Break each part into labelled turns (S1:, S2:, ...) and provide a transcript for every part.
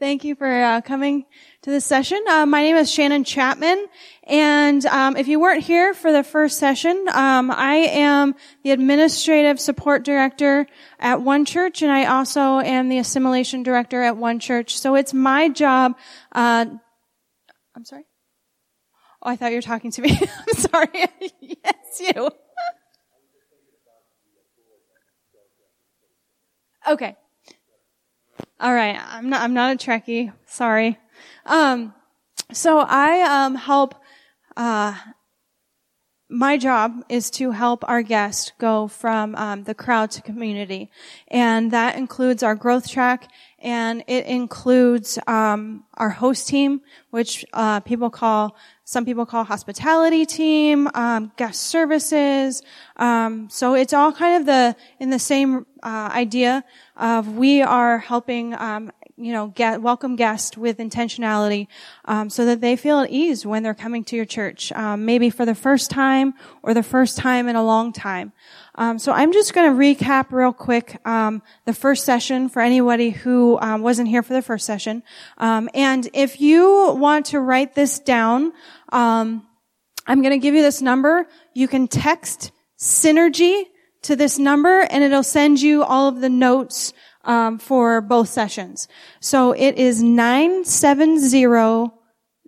S1: Thank you for uh, coming to this session. Uh, my name is Shannon Chapman, and um, if you weren't here for the first session, um, I am the administrative support director at One Church, and I also am the assimilation director at One Church. So it's my job. Uh, I'm sorry. Oh, I thought you were talking to me. I'm sorry. yes, you. okay. All right. I'm not, I'm not a Trekkie. Sorry. Um, so I, um, help, uh, my job is to help our guests go from um, the crowd to community, and that includes our growth track, and it includes um, our host team, which uh, people call some people call hospitality team, um, guest services. Um, so it's all kind of the in the same uh, idea of we are helping um, you know, get, welcome guests with intentionality, um, so that they feel at ease when they're coming to your church, um, maybe for the first time or the first time in a long time. Um, so I'm just going to recap real quick um, the first session for anybody who um, wasn't here for the first session. Um, and if you want to write this down, I'm going to give you this number. You can text synergy to this number, and it'll send you all of the notes um, for both sessions. So it is nine seven zero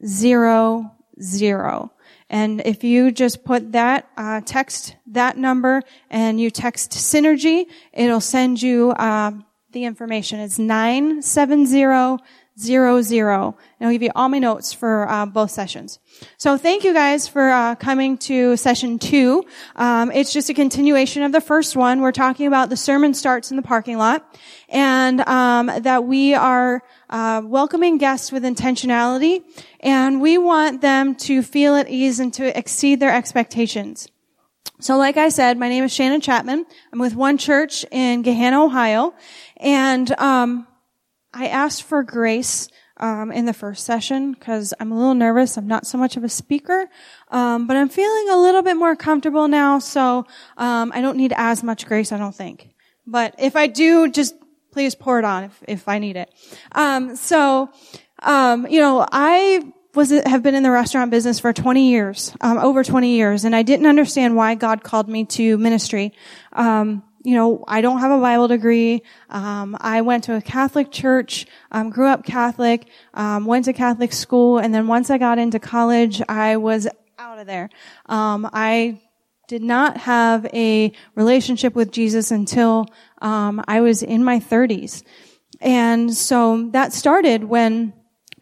S1: zero zero. And if you just put that, uh, text that number and you text Synergy, it'll send you, uh, the information. It's 970 zero zero. And I'll give you all my notes for uh, both sessions. So thank you guys for uh, coming to session two. Um, it's just a continuation of the first one. We're talking about the sermon starts in the parking lot, and um, that we are uh, welcoming guests with intentionality, and we want them to feel at ease and to exceed their expectations. So like I said, my name is Shannon Chapman. I'm with One Church in Gahanna, Ohio. And um, I asked for grace um, in the first session because I'm a little nervous. I'm not so much of a speaker, um, but I'm feeling a little bit more comfortable now, so um, I don't need as much grace. I don't think. But if I do, just please pour it on if, if I need it. Um, so, um, you know, I was have been in the restaurant business for 20 years, um, over 20 years, and I didn't understand why God called me to ministry. Um, you know, I don't have a Bible degree. Um, I went to a Catholic church, um, grew up Catholic, um, went to Catholic school, and then once I got into college, I was out of there. Um, I did not have a relationship with Jesus until um, I was in my 30s, and so that started when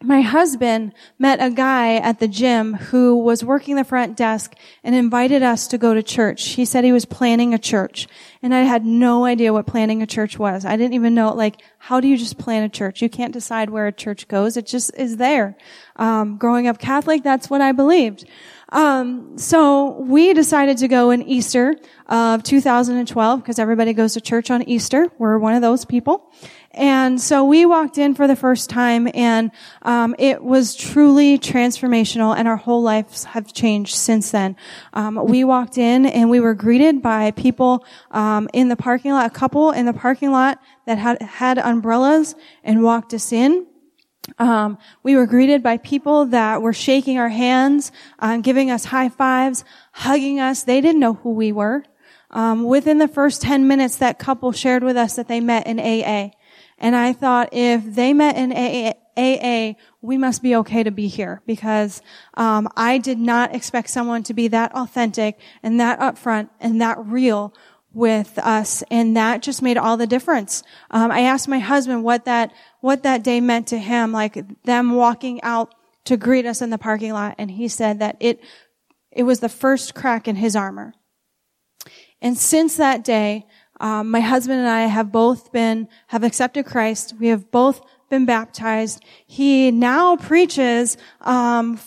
S1: my husband met a guy at the gym who was working the front desk and invited us to go to church. He said he was planning a church. And I had no idea what planning a church was. I didn't even know, like, how do you just plan a church? You can't decide where a church goes. It just is there. Um, growing up Catholic, that's what I believed. Um, so we decided to go in Easter of 2012 because everybody goes to church on Easter. We're one of those people. And so we walked in for the first time and um, it was truly transformational and our whole lives have changed since then. Um, we walked in and we were greeted by people um, in the parking lot, a couple in the parking lot that had, had umbrellas and walked us in. Um, we were greeted by people that were shaking our hands, um, giving us high fives, hugging us. They didn't know who we were. Um, within the first 10 minutes, that couple shared with us that they met in AA. And I thought if they met in AA, we must be okay to be here because um, I did not expect someone to be that authentic and that upfront and that real with us, and that just made all the difference. Um, I asked my husband what that what that day meant to him, like them walking out to greet us in the parking lot, and he said that it it was the first crack in his armor. And since that day, um, my husband and I have both been, have accepted Christ. We have both been baptized. He now preaches, um,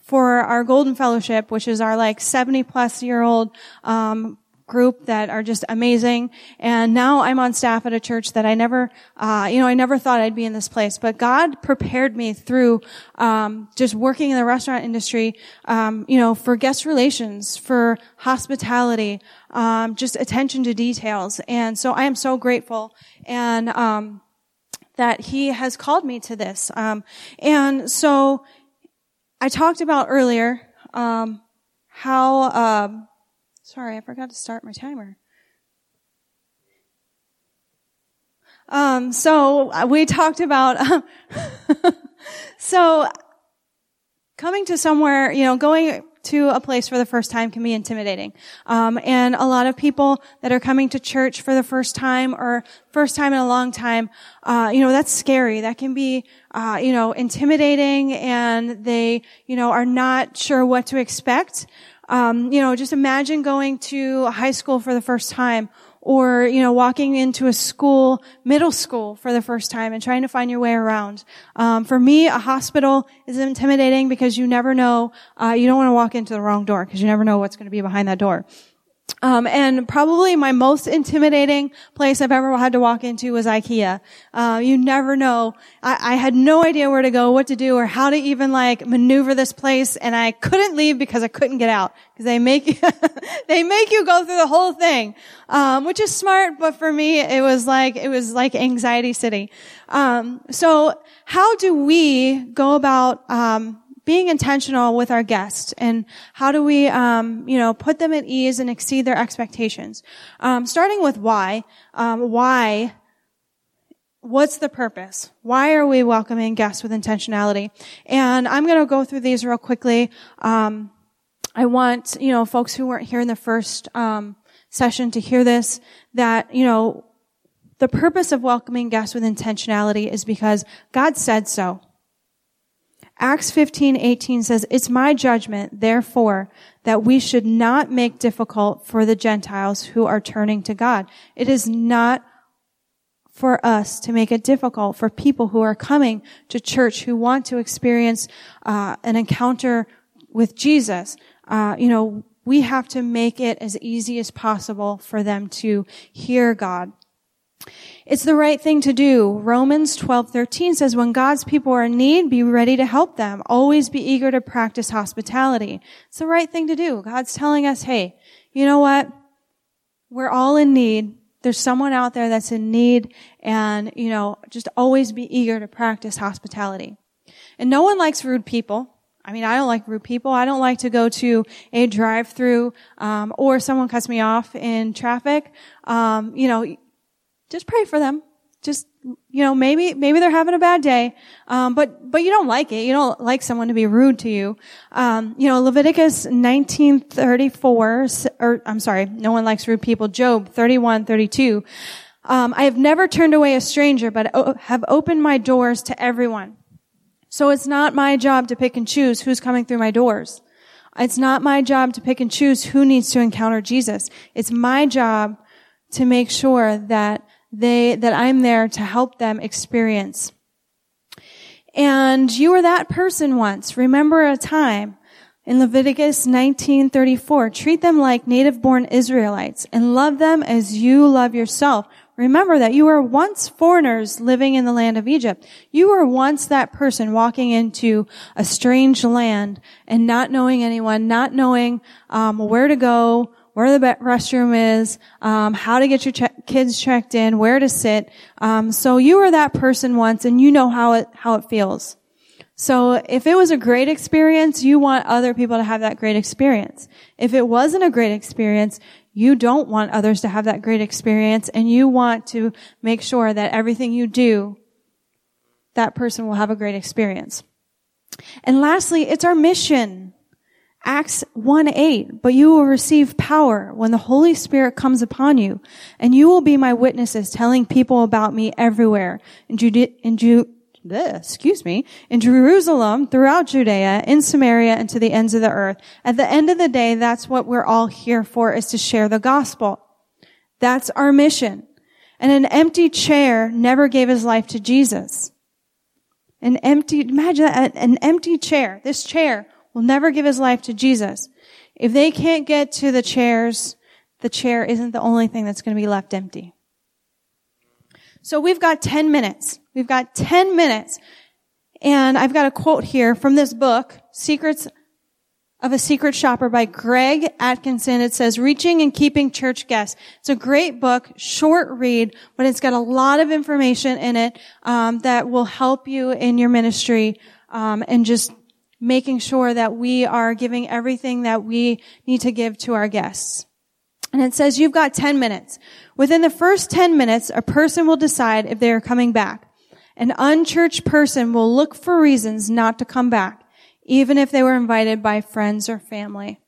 S1: for our Golden Fellowship, which is our like 70 plus year old, um, group that are just amazing. And now I'm on staff at a church that I never, uh, you know, I never thought I'd be in this place. But God prepared me through um, just working in the restaurant industry, um, you know, for guest relations, for hospitality, um, just attention to details. And so I am so grateful. And um, that he has called me to this. Um, and so I talked about earlier, um, how, um, sorry, I forgot to start my timer. Um, so uh, we talked about, so coming to somewhere, you know, going to a place for the first time can be intimidating. Um, and a lot of people that are coming to church for the first time or first time in a long time, uh, you know, that's scary. That can be, uh, you know, intimidating and they, you know, are not sure what to expect. Um, you know, just imagine going to high school for the first time or, you know, walking into a school, middle school for the first time and trying to find your way around. Um, for me, a hospital is intimidating because you never know, uh, you don't want to walk into the wrong door because you never know what's going to be behind that door. Um, and probably my most intimidating place I've ever had to walk into was IKEA. Uh, you never know. I, I, had no idea where to go, what to do, or how to even like maneuver this place, and I couldn't leave because I couldn't get out because they make they make you go through the whole thing, um, which is smart. But for me, it was like it was like anxiety city. Um, so how do we go about um, being intentional with our guests and how do we, um, you know, put them at ease and exceed their expectations. Um, starting with why. Um, why? What's the purpose? Why are we welcoming guests with intentionality? And I'm going to go through these real quickly. Um, I want you know folks who weren't here in the first um, session to hear this. That you know the purpose of welcoming guests with intentionality is because God said so. Acts 15, 18 says, It's my judgment, therefore, that we should not make difficult for the Gentiles who are turning to God. It is not for us to make it difficult for people who are coming to church who want to experience uh, an encounter with Jesus. Uh, you know, we have to make it as easy as possible for them to hear God. It's the right thing to do. Romans 12:13 says when God's people are in need, be ready to help them. Always be eager to practice hospitality. It's the right thing to do. God's telling us, "Hey, you know what? We're all in need. There's someone out there that's in need and, you know, just always be eager to practice hospitality." And no one likes rude people. I mean, I don't like rude people. I don't like to go to a drive-through um, or someone cuts me off in traffic. Um, you know, just pray for them. Just, you know, maybe, maybe they're having a bad day, um, but, but you don't like it. You don't like someone to be rude to you. Um, you know, Leviticus 1934, or, I'm sorry, no one likes rude people. Job 31, 32. Um, I have never turned away a stranger, but have opened my doors to everyone. So it's not my job to pick and choose who's coming through my doors. It's not my job to pick and choose who needs to encounter Jesus. It's my job to make sure that they, that I'm there to help them experience. And you were that person once. Remember a time in Leviticus 19:34, treat them like native-born Israelites and love them as you love yourself. Remember that you were once foreigners living in the land of Egypt. You were once that person walking into a strange land and not knowing anyone, not knowing um, where to go, where the restroom is, um, how to get your che- kids checked in, where to sit. Um, so you were that person once, and you know how it how it feels. So if it was a great experience, you want other people to have that great experience. If it wasn't a great experience, you don't want others to have that great experience, and you want to make sure that everything you do, that person will have a great experience. And lastly, it's our mission. Acts 1 8, but you will receive power when the Holy Spirit comes upon you, and you will be my witnesses telling people about me everywhere in Judea, in Ju- bleh, excuse me, in Jerusalem, throughout Judea, in Samaria, and to the ends of the earth. At the end of the day, that's what we're all here for, is to share the gospel. That's our mission. And an empty chair never gave his life to Jesus. An empty, imagine that, an empty chair. This chair will never give his life to Jesus. If they can't get to the chairs, the chair isn't the only thing that's going to be left empty. So we've got 10 minutes. We've got 10 minutes. And I've got a quote here from this book, Secrets of a Secret Shopper by Greg Atkinson. It says Reaching and Keeping Church Guests. It's a great book, short read, but it's got a lot of information in it um, that will help you in your ministry um, and just making sure that we are giving everything that we need to give to our guests. And it says you've got 10 minutes. Within the first 10 minutes, a person will decide if they are coming back. An unchurched person will look for reasons not to come back even if they were invited by friends or family.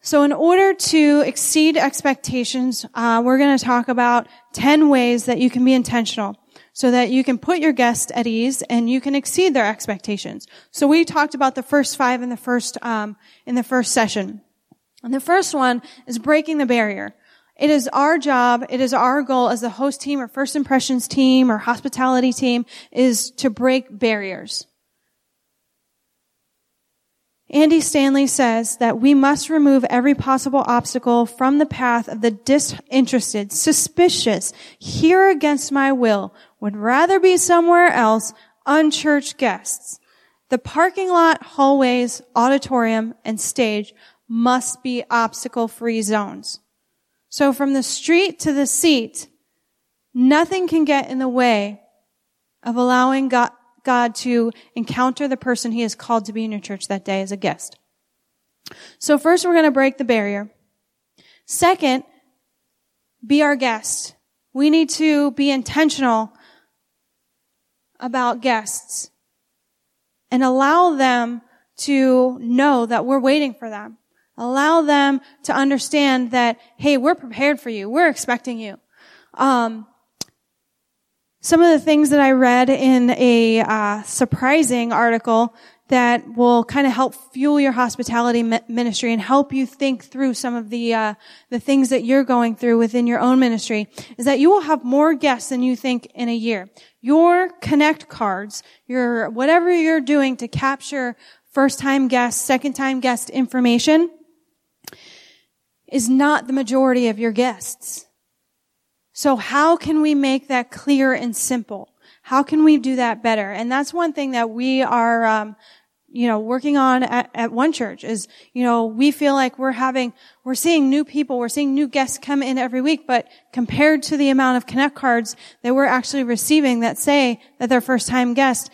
S1: So in order to exceed expectations, uh, we're going to talk about 10 ways that you can be intentional so that you can put your guests at ease and you can exceed their expectations. So we talked about the first five in the first, um, in the first session. And the first one is breaking the barrier. It is our job, it is our goal as the host team or first impressions team or hospitality team is to break barriers. Andy Stanley says that we must remove every possible obstacle from the path of the disinterested, suspicious, here against my will, would rather be somewhere else, unchurched guests. The parking lot, hallways, auditorium, and stage must be obstacle-free zones. So from the street to the seat, nothing can get in the way of allowing God, to encounter the person he has called to be in your church that day as a guest. So first we're going to break the barrier. Second, be our guest. We need to be intentional about guests and allow them to know that we're waiting for them. Allow them to understand that, hey, we're prepared for you. We're expecting you. Um, some of the things that I read in a uh, surprising article that will kind of help fuel your hospitality ministry and help you think through some of the uh, the things that you're going through within your own ministry is that you will have more guests than you think in a year. Your connect cards, your whatever you're doing to capture first time guests, second time guest information is not the majority of your guests. So how can we make that clear and simple? How can we do that better? And that's one thing that we are, um, you know, working on at, at one church is, you know, we feel like we're having, we're seeing new people, we're seeing new guests come in every week, but compared to the amount of connect cards that we're actually receiving that say that they're first time guest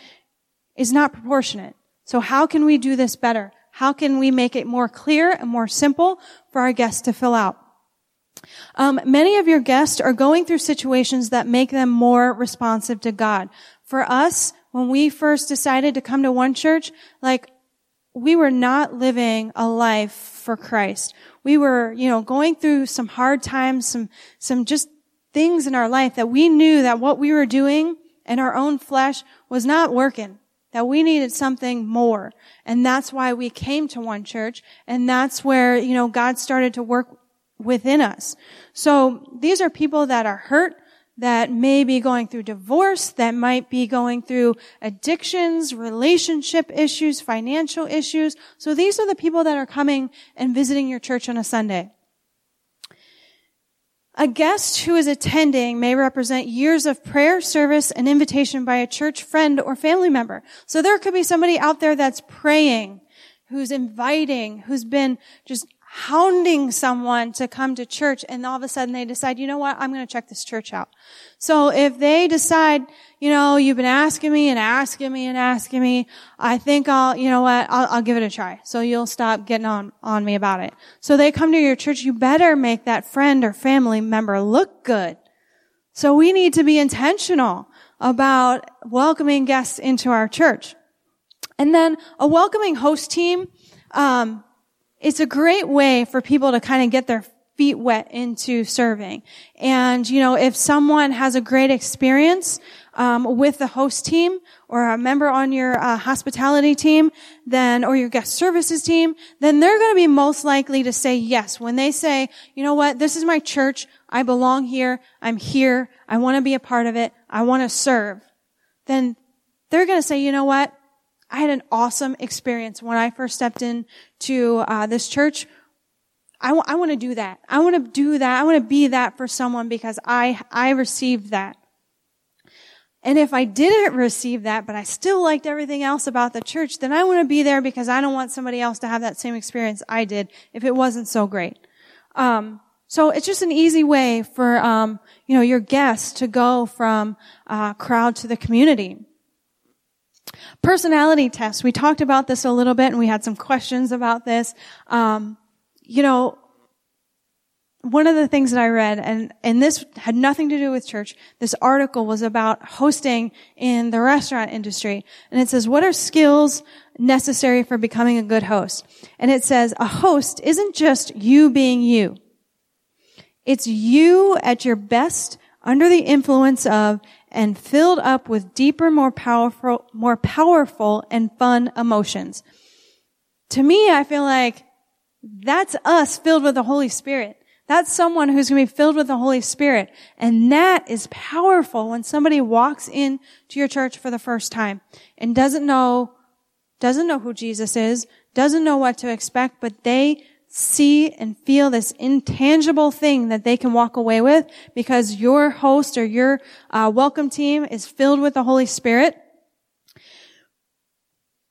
S1: is not proportionate. So how can we do this better? How can we make it more clear and more simple for our guests to fill out? Um, many of your guests are going through situations that make them more responsive to God. For us, when we first decided to come to one church, like we were not living a life for Christ. We were, you know, going through some hard times, some, some just things in our life that we knew that what we were doing in our own flesh was not working, that we needed something more. And that's why we came to one church. And that's where, you know, God started to work within us. So these are people that are hurt, that may be going through divorce, that might be going through addictions, relationship issues, financial issues. So these are the people that are coming and visiting your church on a Sunday. A guest who is attending may represent years of prayer, service, and invitation by a church friend or family member. So there could be somebody out there that's praying, who's inviting, who's been just hounding someone to come to church and all of a sudden they decide, you know what, I'm going to check this church out. So if they decide, you know, you've been asking me and asking me and asking me, I think I'll, you know what, I'll, I'll give it a try. So you'll stop getting on, on me about it. So they come to your church, you better make that friend or family member look good. So we need to be intentional about welcoming guests into our church. And then a welcoming host team, um, it's a great way for people to kind of get their feet wet into serving. And, you know, if someone has a great experience, um, with the host team or a member on your uh, hospitality team, then, or your guest services team, then they're going to be most likely to say yes. When they say, you know what, this is my church. I belong here. I'm here. I want to be a part of it. I want to serve. Then they're going to say, you know what? I had an awesome experience when I first stepped into uh, this church. I, w- I want to do that. I want to do that. I want to be that for someone because I I received that. And if I didn't receive that, but I still liked everything else about the church, then I want to be there because I don't want somebody else to have that same experience I did if it wasn't so great. Um, so it's just an easy way for um, you know your guests to go from uh, crowd to the community. Personality tests. We talked about this a little bit, and we had some questions about this. Um, you know, one of the things that I read, and, and this had nothing to do with church, this article was about hosting in the restaurant industry. And it says, what are skills necessary for becoming a good host? And it says, a host isn't just you being you. It's you at your best under the influence of and filled up with deeper, more powerful, more powerful and fun emotions. To me, I feel like that's us filled with the Holy Spirit. That's someone who's going to be filled with the Holy Spirit. And that is powerful when somebody walks in to your church for the first time and doesn't know, doesn't know who Jesus is, doesn't know what to expect, but they see and feel this intangible thing that they can walk away with because your host or your uh, welcome team is filled with the Holy Spirit.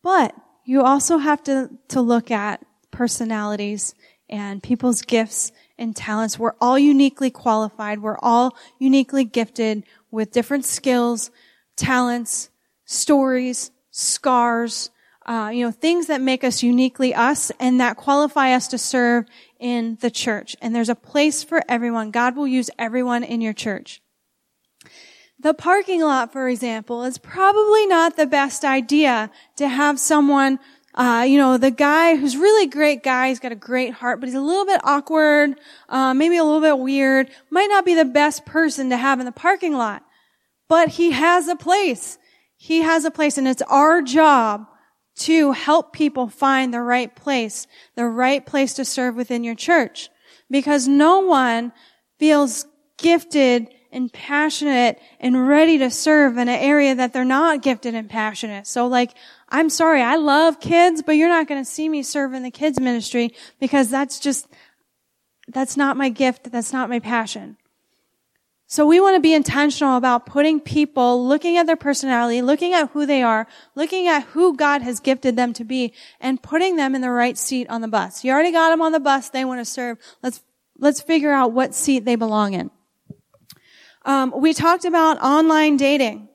S1: But you also have to, to look at personalities and people's gifts and talents. We're all uniquely qualified. We're all uniquely gifted with different skills, talents, stories, scars, uh, you know, things that make us uniquely us and that qualify us to serve in the church. And there's a place for everyone. God will use everyone in your church. The parking lot, for example, is probably not the best idea to have someone uh, you know, the guy who's really great guy, he's got a great heart, but he's a little bit awkward, uh, maybe a little bit weird, might not be the best person to have in the parking lot. But he has a place. He has a place and it's our job to help people find the right place, the right place to serve within your church. Because no one feels gifted and passionate and ready to serve in an area that they're not gifted and passionate. So like, I'm sorry, I love kids, but you're not going to see me serve in the kids ministry because that's just, that's not my gift. That's not my passion. So we want to be intentional about putting people, looking at their personality, looking at who they are, looking at who God has gifted them to be, and putting them in the right seat on the bus. You already got them on the bus. They want to serve. Let's, let's figure out what seat they belong in. Um, we talked about online dating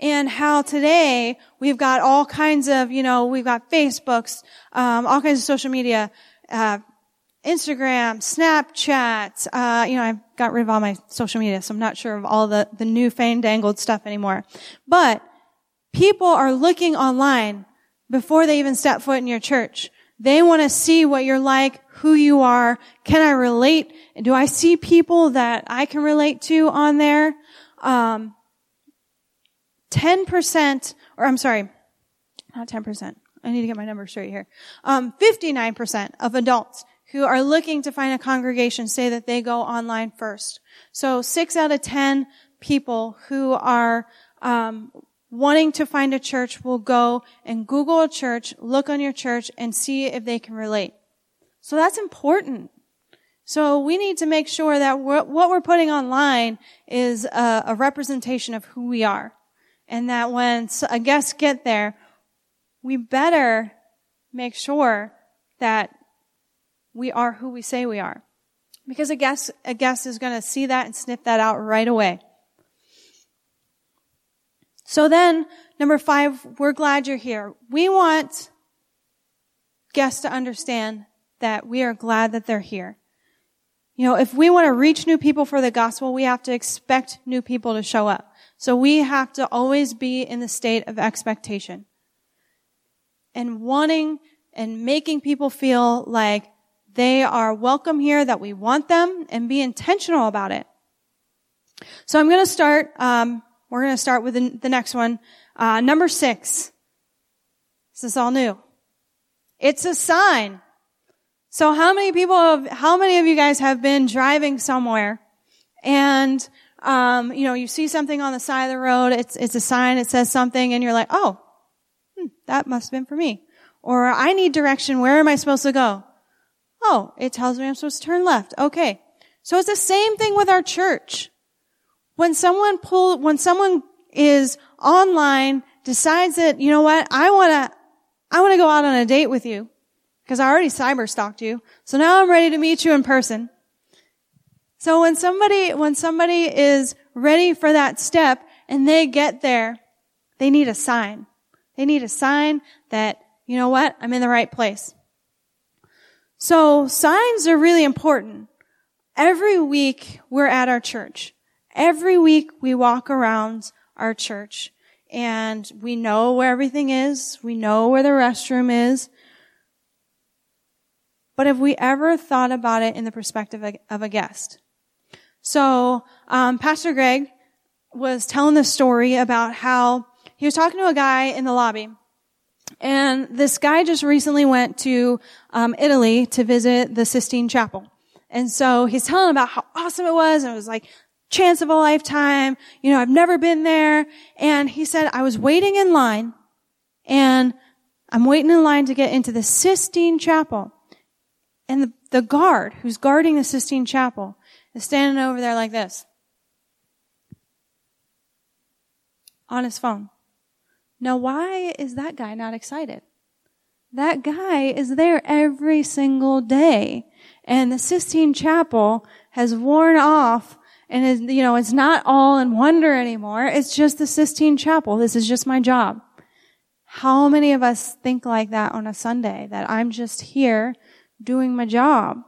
S1: and how today we've got all kinds of, you know, we've got Facebooks, um, all kinds of social media, uh, Instagram, Snapchat, uh, you know, I've got rid of all my social media, so I'm not sure of all the, the new fandangled stuff anymore. But people are looking online before they even step foot in your church. They want to see what you're like, who you are. Can I relate? Do I see people that I can relate to on there? Um, 10%, or I'm sorry, not 10%. I need to get my numbers straight here. Um, 59% of adults who are looking to find a congregation say that they go online first. So six out of 10 people who are, um, wanting to find a church will go and Google a church, look on your church, and see if they can relate. So that's important. So we need to make sure that what we're putting online is a, a representation of who we are and that when a guest get there, we better make sure that we are who we say we are. Because a guest, a guest is going to see that and sniff that out right away. So then, number five, we're glad you're here. We want guests to understand that we are glad that they're here. You know, if we want to reach new people for the gospel, we have to expect new people to show up. So we have to always be in the state of expectation and wanting and making people feel like they are welcome here, that we want them, and be intentional about it. So I'm going to start. Um, we're going to start with the, next one. Uh, number six. This is all new. It's a sign. So how many people have, how many of you guys have been driving somewhere and um, you know, you see something on the side of the road, it's, it's a sign, it says something, and you're like, oh, hmm, that must have been for me. Or I need direction, where am I supposed to go? Oh, it tells me I'm supposed to turn left. Okay. So it's the same thing with our church. When someone pull, when someone is online, decides that, you know what, I wanna, I wanna go out on a date with you. Because I already cyber stalked you. So now I'm ready to meet you in person. So when somebody, when somebody is ready for that step and they get there, they need a sign. They need a sign that, you know what, I'm in the right place. So signs are really important. Every week we're at our church. Every week we walk around our church and we know where everything is. We know where the restroom is. But have we ever thought about it in the perspective of a guest? So, um, Pastor Greg was telling the story about how he was talking to a guy in the lobby. And this guy just recently went to um, Italy to visit the Sistine Chapel. And so he's telling about how awesome it was. And it was like chance of a lifetime. You know, I've never been there. And he said, I was waiting in line and I'm waiting in line to get into the Sistine Chapel. And the, the guard who's guarding the Sistine Chapel is standing over there like this. On his phone. Now, why is that guy not excited? That guy is there every single day. And the Sistine Chapel has worn off and is, you know, it's not all in wonder anymore. It's just the Sistine Chapel. This is just my job. How many of us think like that on a Sunday? That I'm just here doing my job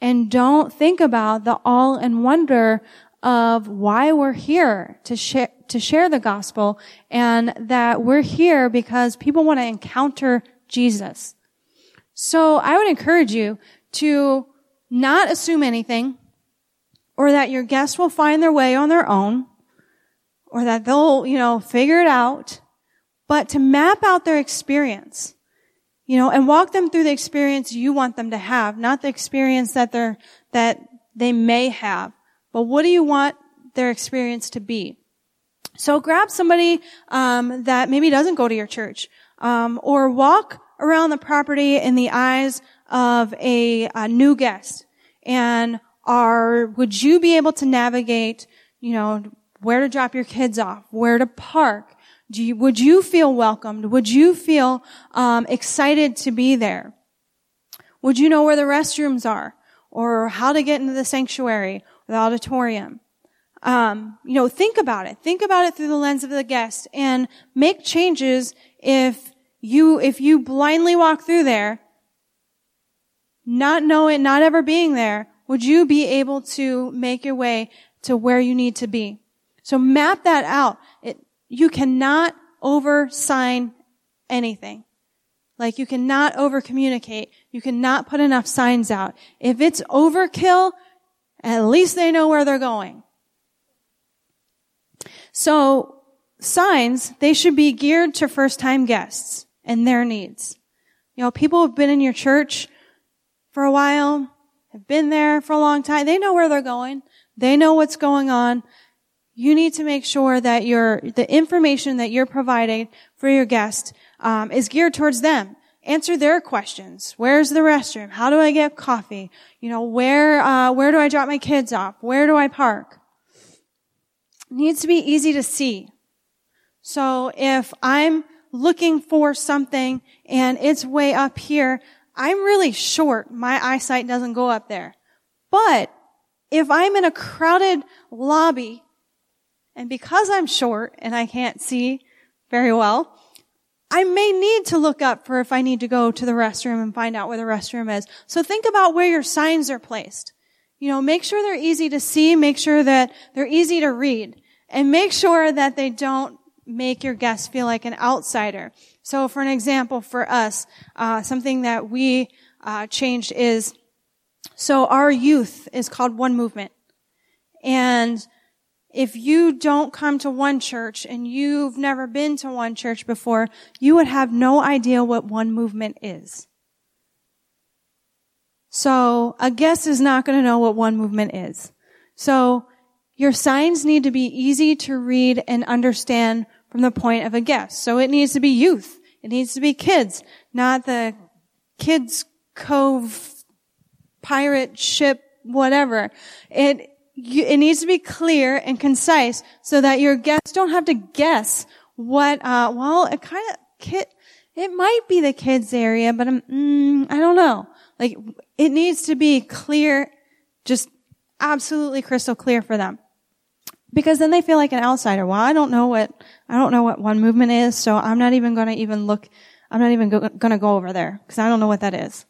S1: and don't think about the all in wonder of why we're here to share, to share the gospel and that we're here because people want to encounter Jesus. So I would encourage you to not assume anything or that your guests will find their way on their own or that they'll, you know, figure it out, but to map out their experience, you know, and walk them through the experience you want them to have, not the experience that they're, that they may have, but what do you want their experience to be? So grab somebody um, that maybe doesn't go to your church, um, or walk around the property in the eyes of a, a new guest, and are would you be able to navigate, you know, where to drop your kids off, where to park? Do you, would you feel welcomed? Would you feel um, excited to be there? Would you know where the restrooms are, or how to get into the sanctuary, the auditorium? Um, you know, think about it. Think about it through the lens of the guest, and make changes if you if you blindly walk through there, not knowing, not ever being there would you be able to make your way to where you need to be? So map that out. It, you cannot over sign anything. Like you cannot over communicate. You cannot put enough signs out. If it's overkill, at least they know where they're going. So signs, they should be geared to first time guests and their needs. You know, people have been in your church for a while have been there for a long time. They know where they're going. They know what's going on. You need to make sure that your the information that you're providing for your guest um, is geared towards them. Answer their questions. Where's the restroom? How do I get coffee? You know, where uh, where do I drop my kids off? Where do I park? It needs to be easy to see. So if I'm looking for something and it's way up here, I'm really short. My eyesight doesn't go up there. But if I'm in a crowded lobby and because I'm short and I can't see very well, I may need to look up for if I need to go to the restroom and find out where the restroom is. So think about where your signs are placed. You know, make sure they're easy to see, make sure that they're easy to read, and make sure that they don't make your guests feel like an outsider. So for an example, for us, uh, something that we uh, changed is, so our youth is called One Movement. And if you don't come to one church and you've never been to one church before, you would have no idea what one movement is. So a guest is not going to know what one movement is. So your signs need to be easy to read and understand from the point of a guest. So it needs to be youth. It needs to be kids, not the kids cove pirate ship, whatever. It, you, it needs to be clear and concise so that your guests don't have to guess what, uh, well, it kind of, kid, it might be the kids area, but I'm, mm, I don't know. Like, it needs to be clear, just absolutely crystal clear for them. Because then they feel like an outsider. Well, I don't know what, I don't know what one movement is, so I'm not even gonna even look, I'm not even go, gonna go over there, because I don't know what that is.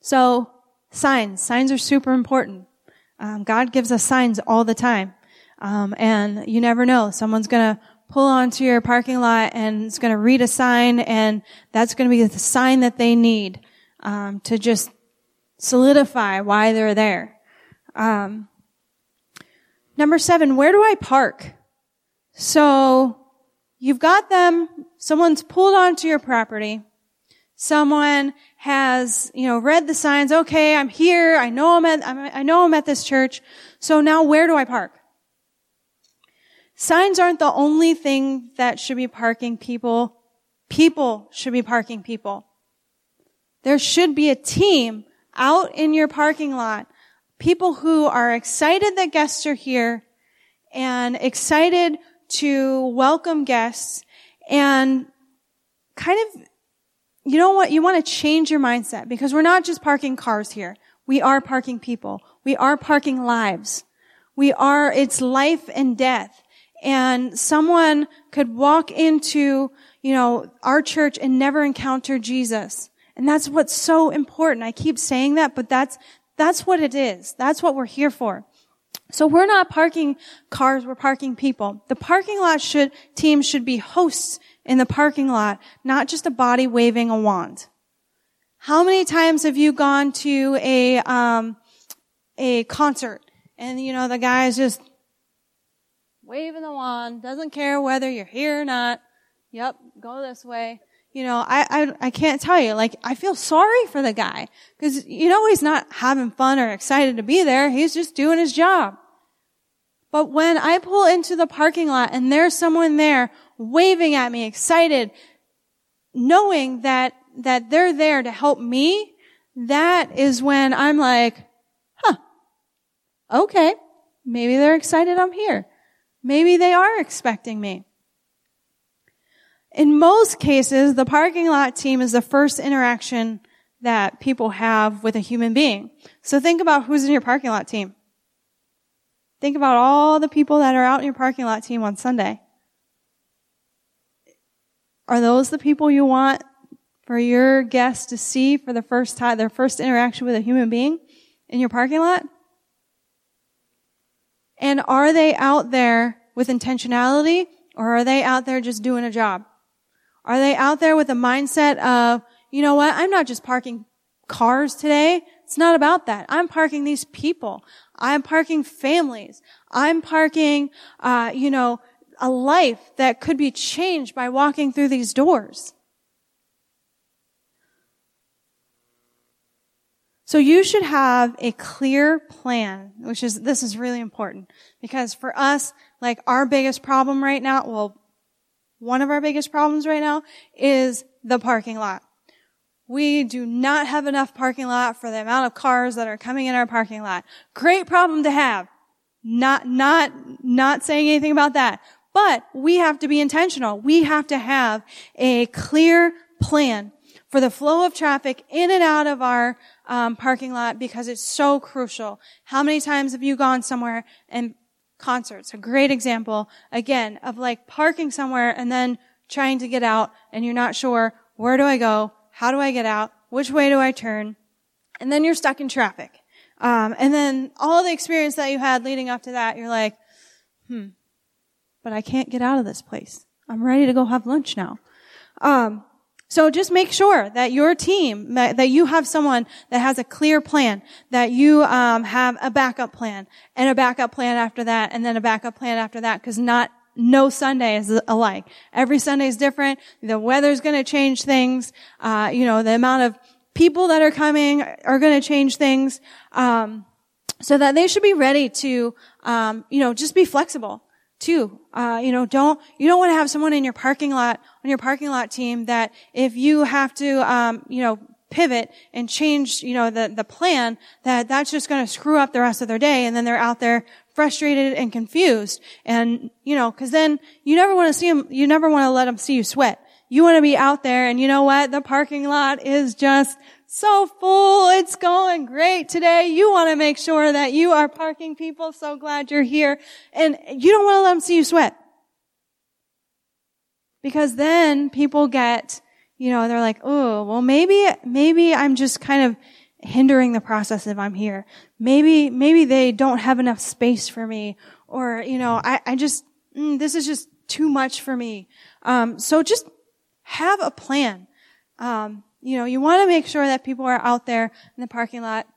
S1: So, signs. Signs are super important. Um, God gives us signs all the time. Um, and you never know. Someone's gonna pull onto your parking lot and it's gonna read a sign and that's gonna be the sign that they need, um, to just solidify why they're there. Um, number seven, where do I park? So, you've got them, someone's pulled onto your property, someone has, you know, read the signs. Okay, I'm here. I know I'm at, I'm, I know I'm at this church. So now where do I park? Signs aren't the only thing that should be parking people. People should be parking people. There should be a team out in your parking lot. People who are excited that guests are here and excited to welcome guests and kind of you know what? You want to change your mindset because we're not just parking cars here. We are parking people. We are parking lives. We are, it's life and death. And someone could walk into, you know, our church and never encounter Jesus. And that's what's so important. I keep saying that, but that's, that's what it is. That's what we're here for. So we're not parking cars, we're parking people. The parking lot should, team should be hosts in the parking lot, not just a body waving a wand. How many times have you gone to a um, a concert and you know the guy is just waving the wand, doesn't care whether you're here or not. Yep, go this way. You know, I, I, I can't tell you, like, I feel sorry for the guy. Cause, you know, he's not having fun or excited to be there. He's just doing his job. But when I pull into the parking lot and there's someone there waving at me, excited, knowing that, that they're there to help me, that is when I'm like, huh, okay, maybe they're excited I'm here. Maybe they are expecting me. In most cases, the parking lot team is the first interaction that people have with a human being. So think about who's in your parking lot team. Think about all the people that are out in your parking lot team on Sunday. Are those the people you want for your guests to see for the first time, their first interaction with a human being in your parking lot? And are they out there with intentionality or are they out there just doing a job? Are they out there with a mindset of, you know what, I'm not just parking cars today. It's not about that. I'm parking these people. I'm parking families. I'm parking, uh, you know, a life that could be changed by walking through these doors. So you should have a clear plan, which is, this is really important because for us, like our biggest problem right now, well, one of our biggest problems right now is the parking lot. We do not have enough parking lot for the amount of cars that are coming in our parking lot. Great problem to have. Not, not, not saying anything about that. But we have to be intentional. We have to have a clear plan for the flow of traffic in and out of our um, parking lot because it's so crucial. How many times have you gone somewhere and concerts? A great example, again, of like parking somewhere and then trying to get out and you're not sure, where do I go? How do I get out? Which way do I turn? And then you're stuck in traffic. Um, and then all the experience that you had leading up to that, you're like, hmm, but I can't get out of this place. I'm ready to go have lunch now. Um, so just make sure that your team, that you have someone that has a clear plan, that you um, have a backup plan, and a backup plan after that, and then a backup plan after that, because not no Sunday is alike. Every Sunday is different. The weather's going to change things. Uh, you know, the amount of people that are coming are going to change things. Um, so that they should be ready to, um, you know, just be flexible too. Uh, you know, don't, you don't want to have someone in your parking lot, on your parking lot team that if you have to, um, you know, pivot and change, you know, the, the plan, that that's just going to screw up the rest of their day. And then they're out there frustrated and confused. And, you know, cause then you never want to see them, you never want to let them see you sweat. You want to be out there and you know what? The parking lot is just so full. It's going great today. You want to make sure that you are parking people. So glad you're here. And you don't want to let them see you sweat. Because then people get, you know, they're like, oh, well, maybe, maybe I'm just kind of hindering the process if I'm here. Maybe, maybe they don't have enough space for me. Or, you know, I, I just, mm, this is just too much for me. Um, so just have a plan. Um, you know, you want to make sure that people are out there in the parking lot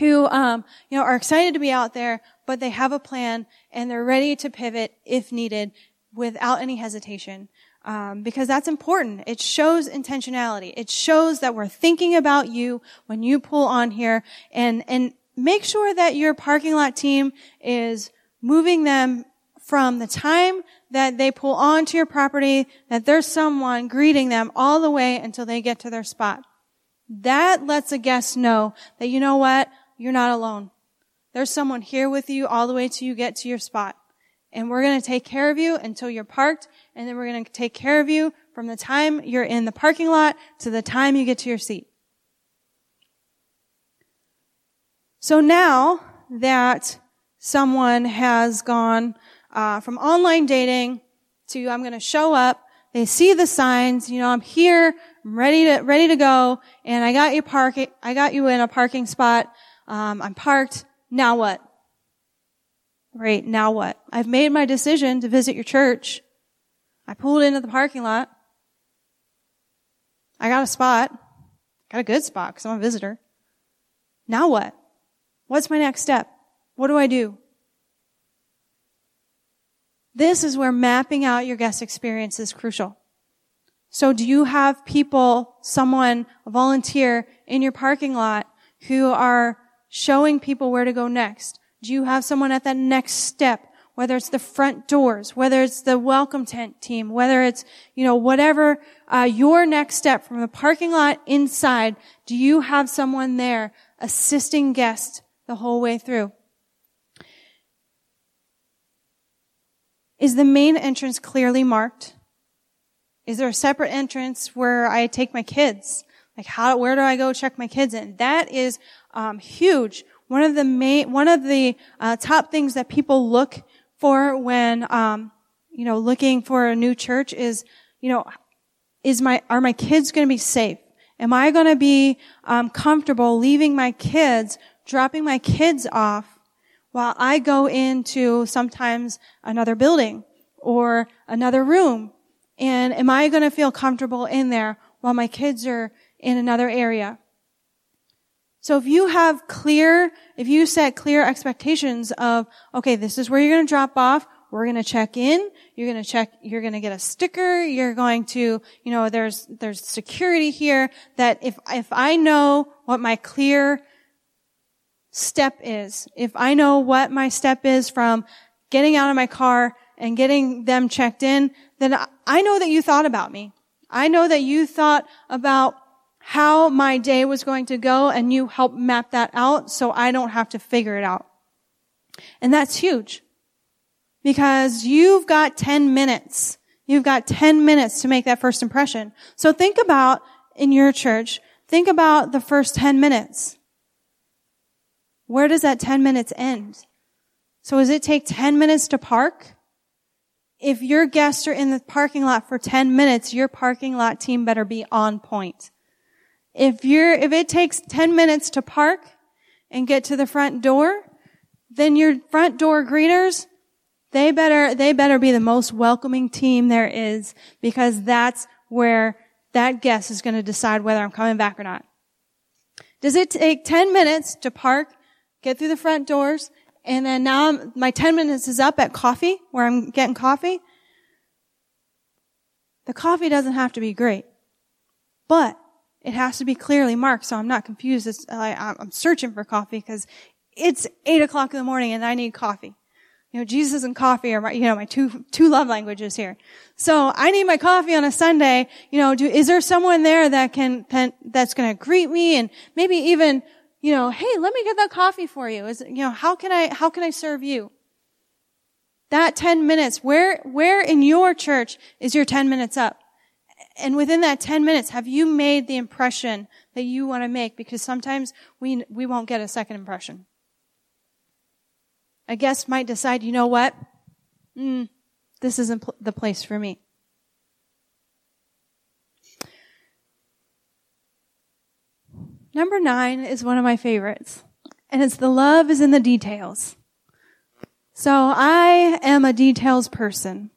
S1: who, um, you know, are excited to be out there, but they have a plan and they're ready to pivot if needed without any hesitation. Um, because that's important. It shows intentionality. It shows that we're thinking about you when you pull on here and, and make sure that your parking lot team is moving them from the time that they pull onto your property, that there's someone greeting them all the way until they get to their spot. That lets a guest know that you know what? You're not alone. There's someone here with you all the way till you get to your spot. And we're going to take care of you until you're parked. And then we're going to take care of you from the time you're in the parking lot to the time you get to your seat. So now that someone has gone uh, from online dating to I'm going to show up. They see the signs. You know, I'm here. I'm ready to ready to go. And I got you parking. I got you in a parking spot. Um, I'm parked. Now what? Right Now what? I've made my decision to visit your church. I pulled into the parking lot. I got a spot. Got a good spot because I'm a visitor. Now what? What's my next step? What do I do? This is where mapping out your guest experience is crucial. So do you have people, someone, a volunteer in your parking lot who are showing people where to go next? Do you have someone at that next step? Whether it's the front doors, whether it's the welcome tent team, whether it's, you know, whatever, uh, your next step from the parking lot inside, do you have someone there assisting guests the whole way through? Is the main entrance clearly marked? Is there a separate entrance where I take my kids? Like how, where do I go check my kids in? That is, um, huge. One of the main, one of the, uh, top things that people look for when, um, you know, looking for a new church is, you know, is my, are my kids going to be safe? Am I going to be, um, comfortable leaving my kids, dropping my kids off while I go into sometimes another building or another room. And am I going to feel comfortable in there while my kids are in another area? So if you have clear, if you set clear expectations of, okay, this is where you're going to drop off, we're going to check in, you're going to check, you're going to get a sticker, you're going to, you know, there's, there's security here that if, if I know what my clear step is, if I know what my step is from getting out of my car and getting them checked in, then I know that you thought about me. I know that you thought about how my day was going to go and you helped map that out so I don't have to figure it out. And that's huge because you've got 10 minutes. You've got 10 minutes to make that first impression. So think about in your church, think about the first 10 minutes. Where does that 10 minutes end? So does it take 10 minutes to park? If your guests are in the parking lot for 10 minutes, your parking lot team better be on point. If you're, if it takes 10 minutes to park and get to the front door, then your front door greeters, they better, they better be the most welcoming team there is because that's where that guest is going to decide whether I'm coming back or not. Does it take 10 minutes to park get through the front doors, and then now I'm, my 10 minutes is up at coffee, where I'm getting coffee. The coffee doesn't have to be great, but it has to be clearly marked so I'm not confused. It's, I, I'm searching for coffee because it's 8 o'clock in the morning and I need coffee. You know, Jesus and coffee are my, you know, my two, two love languages here. So I need my coffee on a Sunday. You know, do, is there someone there that can, can that's going to greet me and maybe even, you know, hey, let me get that coffee for you. Is, you know, how can I, how can I serve you? That 10 minutes, where, where in your church is your 10 minutes up? And within that 10 minutes, have you made the impression that you want to make? Because sometimes we, we won't get a second impression. A guest might decide, you know what? Mm, this isn't pl- the place for me. Number nine is one of my favorites, and it's the love is in the details. So I am a details person.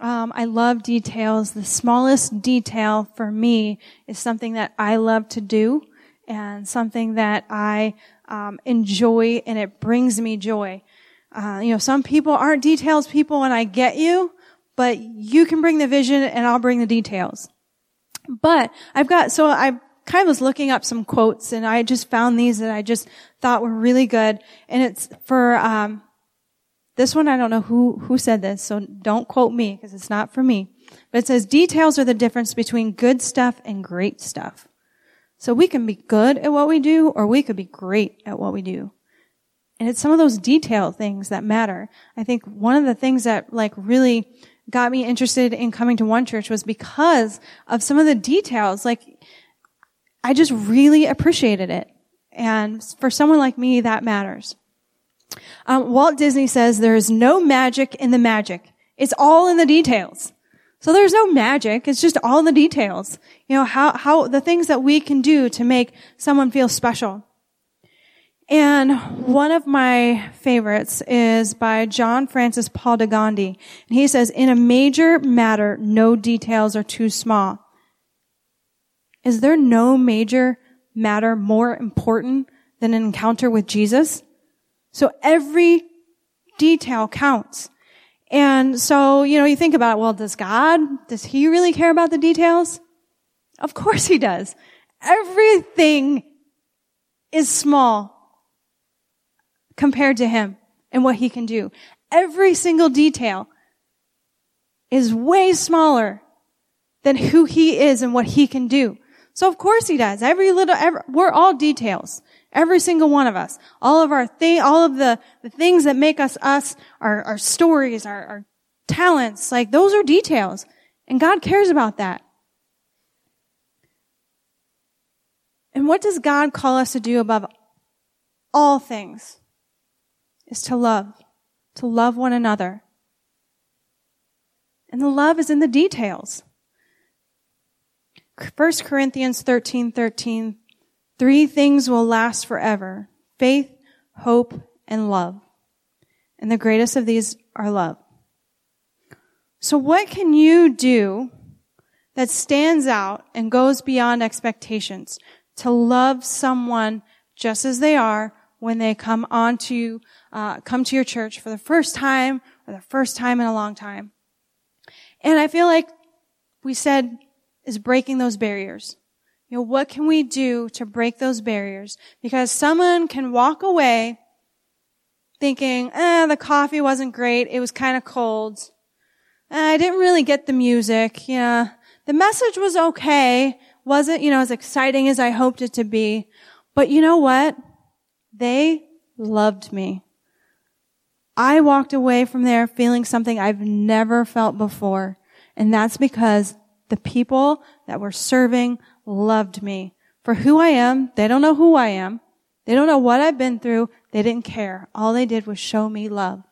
S1: Um, I love details. The smallest detail for me is something that I love to do and something that I um, enjoy and it brings me joy. Uh, you know, some people aren't details people and I get you, but you can bring the vision and I'll bring the details. But I've got, so I kind of was looking up some quotes and I just found these that I just thought were really good. And it's for, um, this one, I don't know who, who said this, so don't quote me because it's not for me. But it says details are the difference between good stuff and great stuff. So we can be good at what we do or we could be great at what we do. And it's some of those detail things that matter. I think one of the things that like really got me interested in coming to one church was because of some of the details. Like I just really appreciated it. And for someone like me, that matters. Um, Walt Disney says there is no magic in the magic. It's all in the details. So there's no magic. It's just all the details. You know, how, how, the things that we can do to make someone feel special. And one of my favorites is by John Francis Paul de Gondi. And he says, in a major matter, no details are too small. Is there no major matter more important than an encounter with Jesus? So every detail counts. And so, you know, you think about, well, does God, does he really care about the details? Of course he does. Everything is small compared to him and what he can do. Every single detail is way smaller than who he is and what he can do. So of course he does. Every little, every, we're all details. Every single one of us. All of our thing, all of the, the things that make us us, our, our stories, our, our talents, like those are details. And God cares about that. And what does God call us to do above all things? Is to love. To love one another. And the love is in the details. 1 Corinthians 13, 13 Three things will last forever. Faith, hope, and love. And the greatest of these are love. So what can you do that stands out and goes beyond expectations to love someone just as they are when they come on to, uh, come to your church for the first time or the first time in a long time? And I feel like we said is breaking those barriers. You know, what can we do to break those barriers? Because someone can walk away thinking, eh, the coffee wasn't great. It was kind of cold. Eh, I didn't really get the music. Yeah. The message was okay. Wasn't, you know, as exciting as I hoped it to be. But you know what? They loved me. I walked away from there feeling something I've never felt before. And that's because the people that were serving loved me for who I am. They don't know who I am. They don't know what I've been through. They didn't care. All they did was show me love.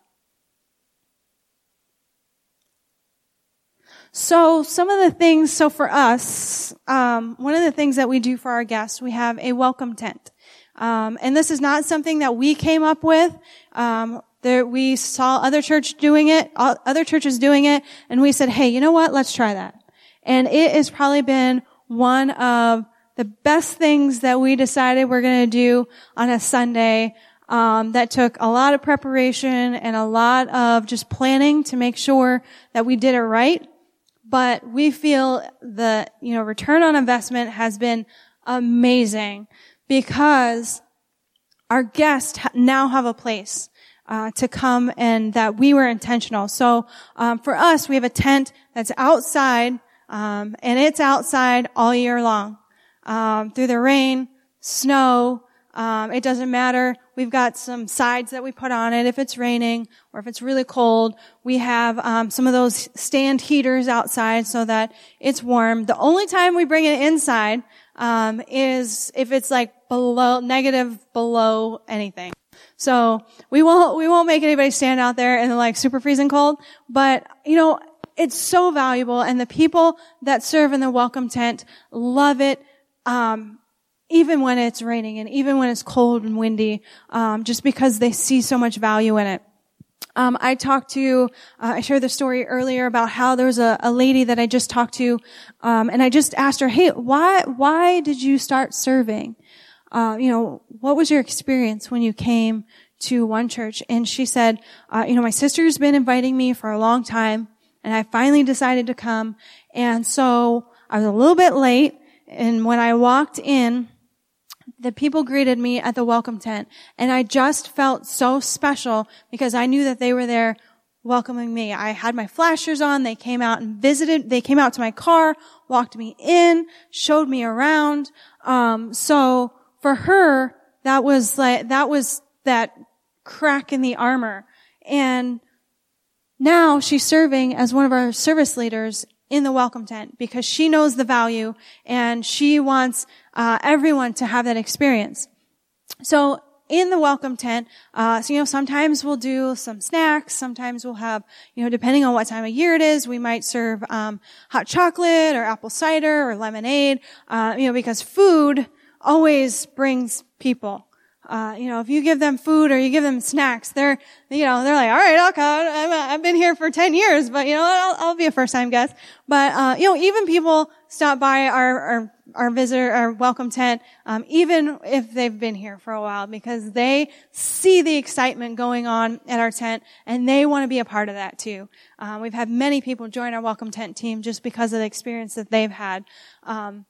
S1: So some of the things, so for us, um, one of the things that we do for our guests, we have a welcome tent. Um, and this is not something that we came up with. Um, there, we saw other church doing it, other churches doing it, and we said, "Hey, you know what? Let's try that." And it has probably been one of the best things that we decided we're going to do on a Sunday. Um, that took a lot of preparation and a lot of just planning to make sure that we did it right. But we feel the, you know, return on investment has been amazing because our guests now have a place. uh, to come and that we were intentional. So um, for us, we have a tent that's outside, um, and it's outside all year long, um, through the rain, snow. Um, it doesn't matter. We've got some sides that we put on it if it's raining or if it's really cold. We have um, some of those stand heaters outside so that it's warm. The only time we bring it inside um, is if it's like below negative below anything. So we won't we won't make anybody stand out there in like super freezing cold. But you know, it's so valuable, and the people that serve in the welcome tent love it. Um, even when it's raining and even when it's cold and windy, um, just because they see so much value in it. Um, I talked to, uh, I shared the story earlier about how there was a, a lady that I just talked to, um, and I just asked her, "Hey, why why did you start serving? Uh, you know, what was your experience when you came to one church?" And she said, uh, "You know, my sister's been inviting me for a long time, and I finally decided to come, and so I was a little bit late, and when I walked in." the people greeted me at the welcome tent and I just felt so special because I knew that they were there welcoming me. I had my flashers on. They came out and visited. They came out to my car, walked me in, showed me around. Um, so for her, that was like, that was that crack in the armor. And now she's serving as one of our service leaders in the welcome tent because she knows the value and she wants uh, everyone to have that experience. So in the welcome tent, uh, so you know sometimes we'll do some snacks. Sometimes we'll have you know depending on what time of year it is, we might serve um, hot chocolate or apple cider or lemonade. Uh, you know because food always brings people. Uh, you know, if you give them food or you give them snacks, they're, you know, they're like, all right, I'll come. i have been here for 10 years, but you know, I'll, I'll be a first time guest. But, uh, you know, even people stop by our, our, our visitor, our welcome tent, um, even if they've been here for a while because they see the excitement going on at our tent and they want to be a part of that too. Um, we've had many people join our welcome tent team just because of the experience that they've had. Um,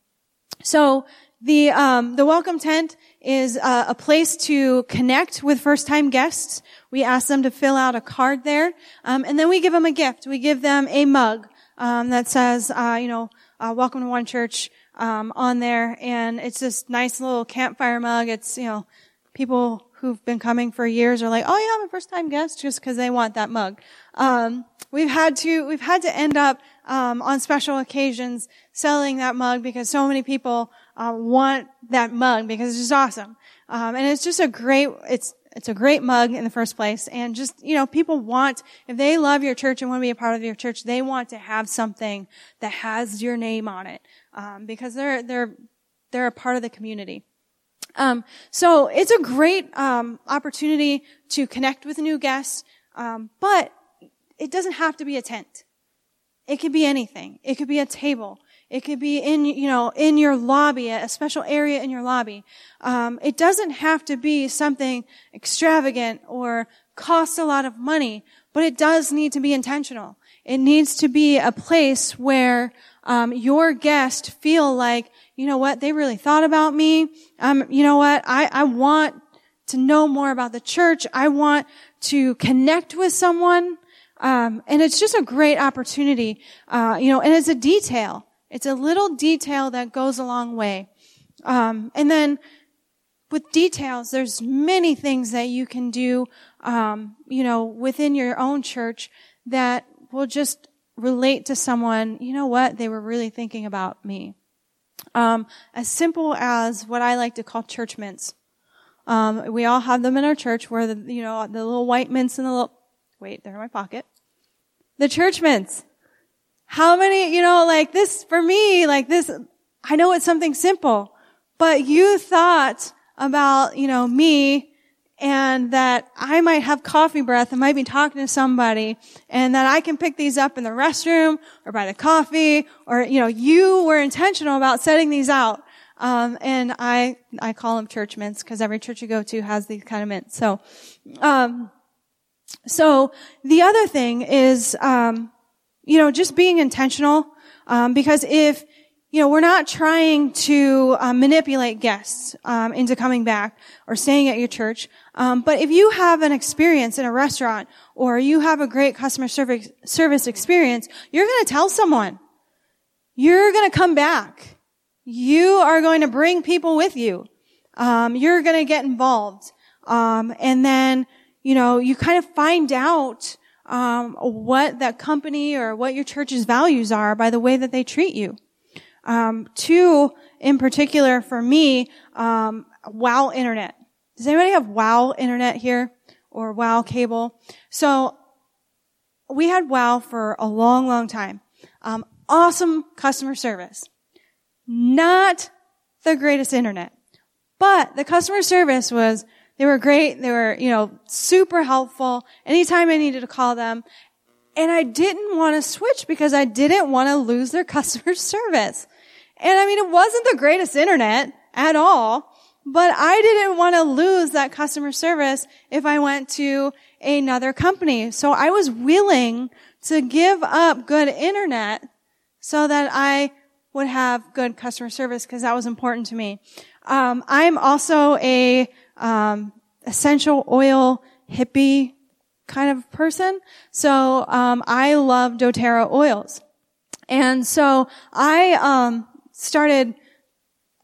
S1: so the um, the welcome tent is uh, a place to connect with first time guests. We ask them to fill out a card there, um, and then we give them a gift. We give them a mug um, that says, uh, you know, uh, "Welcome to One Church" um, on there, and it's this nice little campfire mug. It's you know, people who've been coming for years are like, "Oh yeah, I'm a first time guest," just because they want that mug. Um, we've had to we've had to end up um, on special occasions selling that mug because so many people uh, want that mug because it's just awesome. Um, and it's just a great, it's, it's a great mug in the first place. And just, you know, people want, if they love your church and want to be a part of your church, they want to have something that has your name on it. Um, because they're, they're, they're a part of the community. Um, so it's a great, um, opportunity to connect with new guests. Um, but it doesn't have to be a tent. It could be anything. It could be a table. It could be in, you know, in your lobby, a special area in your lobby. Um, it doesn't have to be something extravagant or cost a lot of money, but it does need to be intentional. It needs to be a place where um, your guests feel like, you know what, they really thought about me. Um, you know what, I, I want to know more about the church. I want to connect with someone. Um, and it's just a great opportunity, uh, you know, and it's a detail. It's a little detail that goes a long way. Um, and then with details, there's many things that you can do, um, you know, within your own church that will just relate to someone. You know what? They were really thinking about me. Um, as simple as what I like to call church mints. Um, we all have them in our church where the, you know, the little white mints in the little, wait, they're in my pocket. The church mints. How many, you know, like this, for me, like this, I know it's something simple, but you thought about, you know, me and that I might have coffee breath and might be talking to somebody and that I can pick these up in the restroom or by the coffee or, you know, you were intentional about setting these out. Um, and I, I call them church mints because every church you go to has these kind of mints. So, um, so the other thing is, um, you know, just being intentional. Um, because if you know, we're not trying to uh, manipulate guests um, into coming back or staying at your church. Um, but if you have an experience in a restaurant or you have a great customer service service experience, you're going to tell someone. You're going to come back. You are going to bring people with you. Um, you're going to get involved, um, and then you know you kind of find out um, what that company or what your church's values are by the way that they treat you. Um, two, in particular for me, um, Wow Internet. Does anybody have Wow Internet here or Wow Cable? So we had Wow for a long, long time. Um, awesome customer service. Not the greatest internet, but the customer service was they were great. They were, you know, super helpful. Anytime I needed to call them, and I didn't want to switch because I didn't want to lose their customer service. And I mean, it wasn't the greatest internet at all, but I didn't want to lose that customer service if I went to another company. So I was willing to give up good internet so that I would have good customer service because that was important to me. Um, I'm also a um, essential oil hippie kind of person. So um, I love doTERRA oils. And so I um, started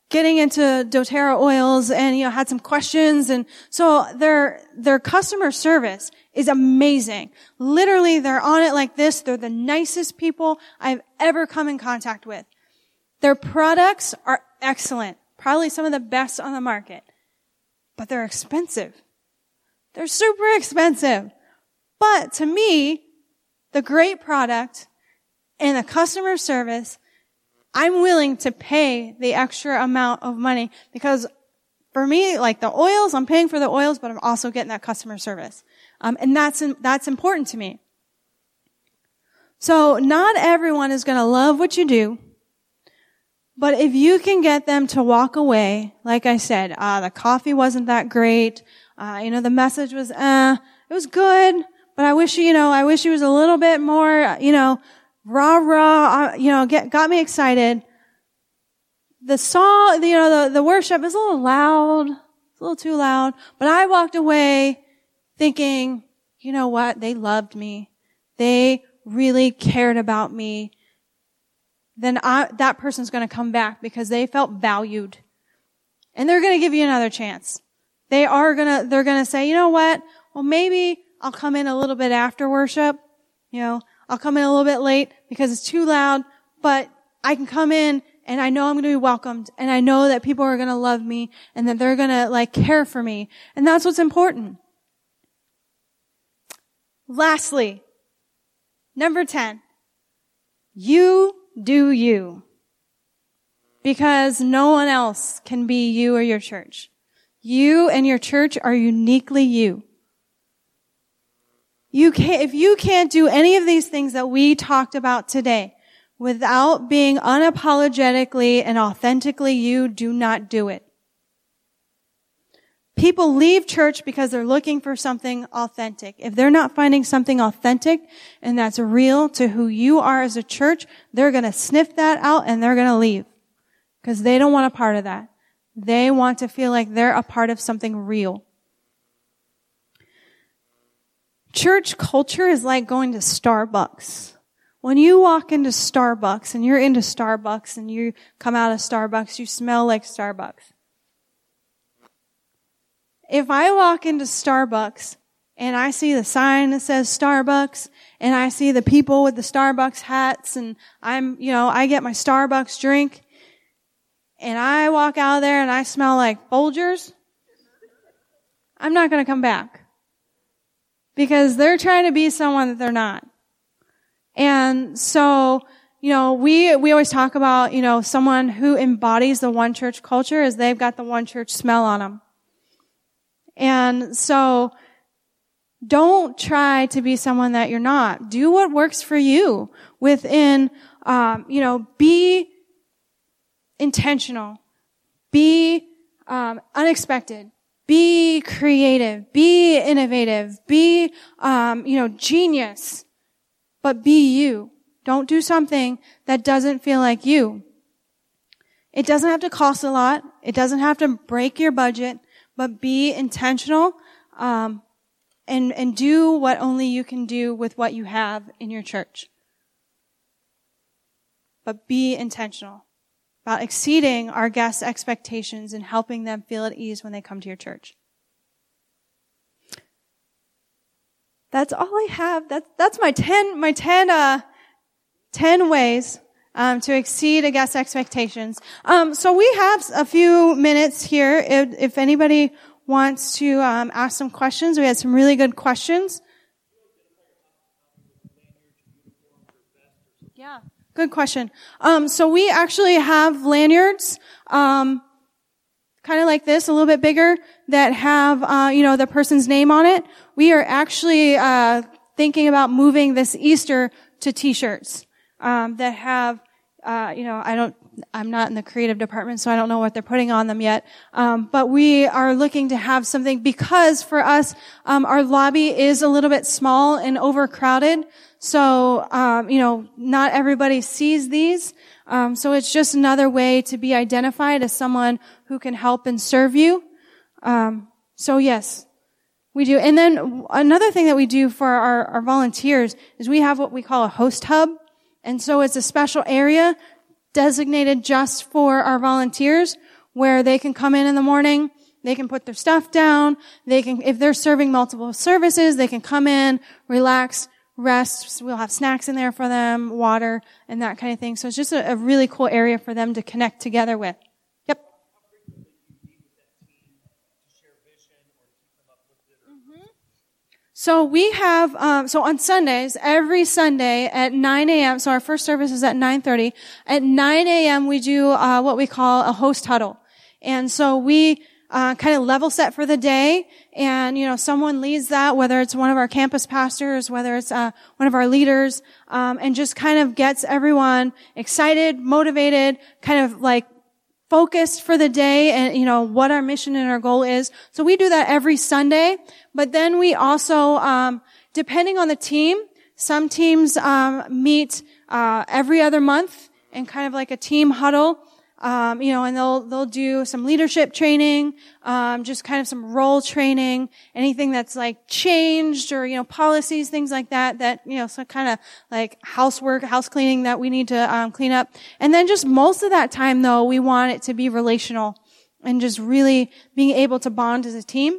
S1: getting into doTERRA oils and, you know, had some questions. And so their, their customer service is amazing. Literally, they're on it like this. They're the nicest people I've ever come in contact with. Their products are excellent. Probably some of the best on the market. But they're expensive. They're super expensive. But to me, the great product and the customer service, I'm willing to pay the extra amount of money because for me, like the oils, I'm paying for the oils, but I'm also getting that customer service. Um, and that's, that's important to me. So not everyone is going to love what you do. But if you can get them to walk away, like I said, uh, the coffee wasn't that great. Uh, you know, the message was, uh, it was good, but I wish, you know, I wish it was a little bit more, you know, rah rah, uh, you know, get, got me excited. The song, you know, the, the worship is a little loud, a little too loud, but I walked away thinking, you know what? They loved me. They really cared about me. Then I, that person's going to come back because they felt valued. And they're going to give you another chance. They are going to, they're going to say, you know what? Well, maybe I'll come in a little bit after worship. You know, I'll come in a little bit late because it's too loud, but I can come in and I know I'm going to be welcomed and I know that people are going to love me and that they're going to like care for me. And that's what's important. Lastly, number 10, you do you. Because no one else can be you or your church. You and your church are uniquely you. You can't, if you can't do any of these things that we talked about today without being unapologetically and authentically you, do not do it. People leave church because they're looking for something authentic. If they're not finding something authentic and that's real to who you are as a church, they're going to sniff that out and they're going to leave because they don't want a part of that. They want to feel like they're a part of something real. Church culture is like going to Starbucks. When you walk into Starbucks and you're into Starbucks and you come out of Starbucks, you smell like Starbucks. If I walk into Starbucks and I see the sign that says Starbucks and I see the people with the Starbucks hats and I'm, you know, I get my Starbucks drink and I walk out of there and I smell like Folgers, I'm not going to come back because they're trying to be someone that they're not. And so, you know, we, we always talk about, you know, someone who embodies the one church culture is they've got the one church smell on them. And so don't try to be someone that you're not. Do what works for you within, um, you know, be intentional, be um, unexpected, be creative, be innovative, be, um, you know, genius, but be you. Don't do something that doesn't feel like you. It doesn't have to cost a lot. It doesn't have to break your budget, but be intentional, um, and, and do what only you can do with what you have in your church. But be intentional about exceeding our guests' expectations and helping them feel at ease when they come to your church. That's all I have. That's, that's my 10, my 10, uh, 10 ways um, to exceed a guest's expectations. Um, so we have a few minutes here. If, if anybody wants to um, ask some questions, we had some really good questions. Yeah, good question. Um, so we actually have lanyards, um, kind of like this, a little bit bigger, that have uh, you know the person's name on it. We are actually uh, thinking about moving this Easter to T-shirts um, that have uh, you know, I don't, I'm not in the creative department, so I don't know what they're putting on them yet. Um, but we are looking to have something because for us, um, our lobby is a little bit small and overcrowded. So, um, you know, not everybody sees these. Um, so it's just another way to be identified as someone who can help and serve you. Um, so yes, we do. And then another thing that we do for our, our volunteers is we have what we call a host hub. And so it's a special area designated just for our volunteers where they can come in in the morning, they can put their stuff down, they can, if they're serving multiple services, they can come in, relax, rest. We'll have snacks in there for them, water, and that kind of thing. So it's just a, a really cool area for them to connect together with. So we have, um, so on Sundays, every Sunday at 9 a.m., so our first service is at 9.30. At 9 a.m. we do uh, what we call a host huddle. And so we uh, kind of level set for the day, and you know, someone leads that, whether it's one of our campus pastors, whether it's uh, one of our leaders, um, and just kind of gets everyone excited, motivated, kind of like focused for the day and, you know, what our mission and our goal is. So we do that every Sunday. But then we also, um, depending on the team, some teams um, meet uh, every other month and kind of like a team huddle. Um, you know, and they'll they'll do some leadership training, um, just kind of some role training, anything that's like changed or you know policies, things like that. That you know, some kind of like housework, house cleaning that we need to um, clean up. And then just most of that time, though, we want it to be relational and just really being able to bond as a team.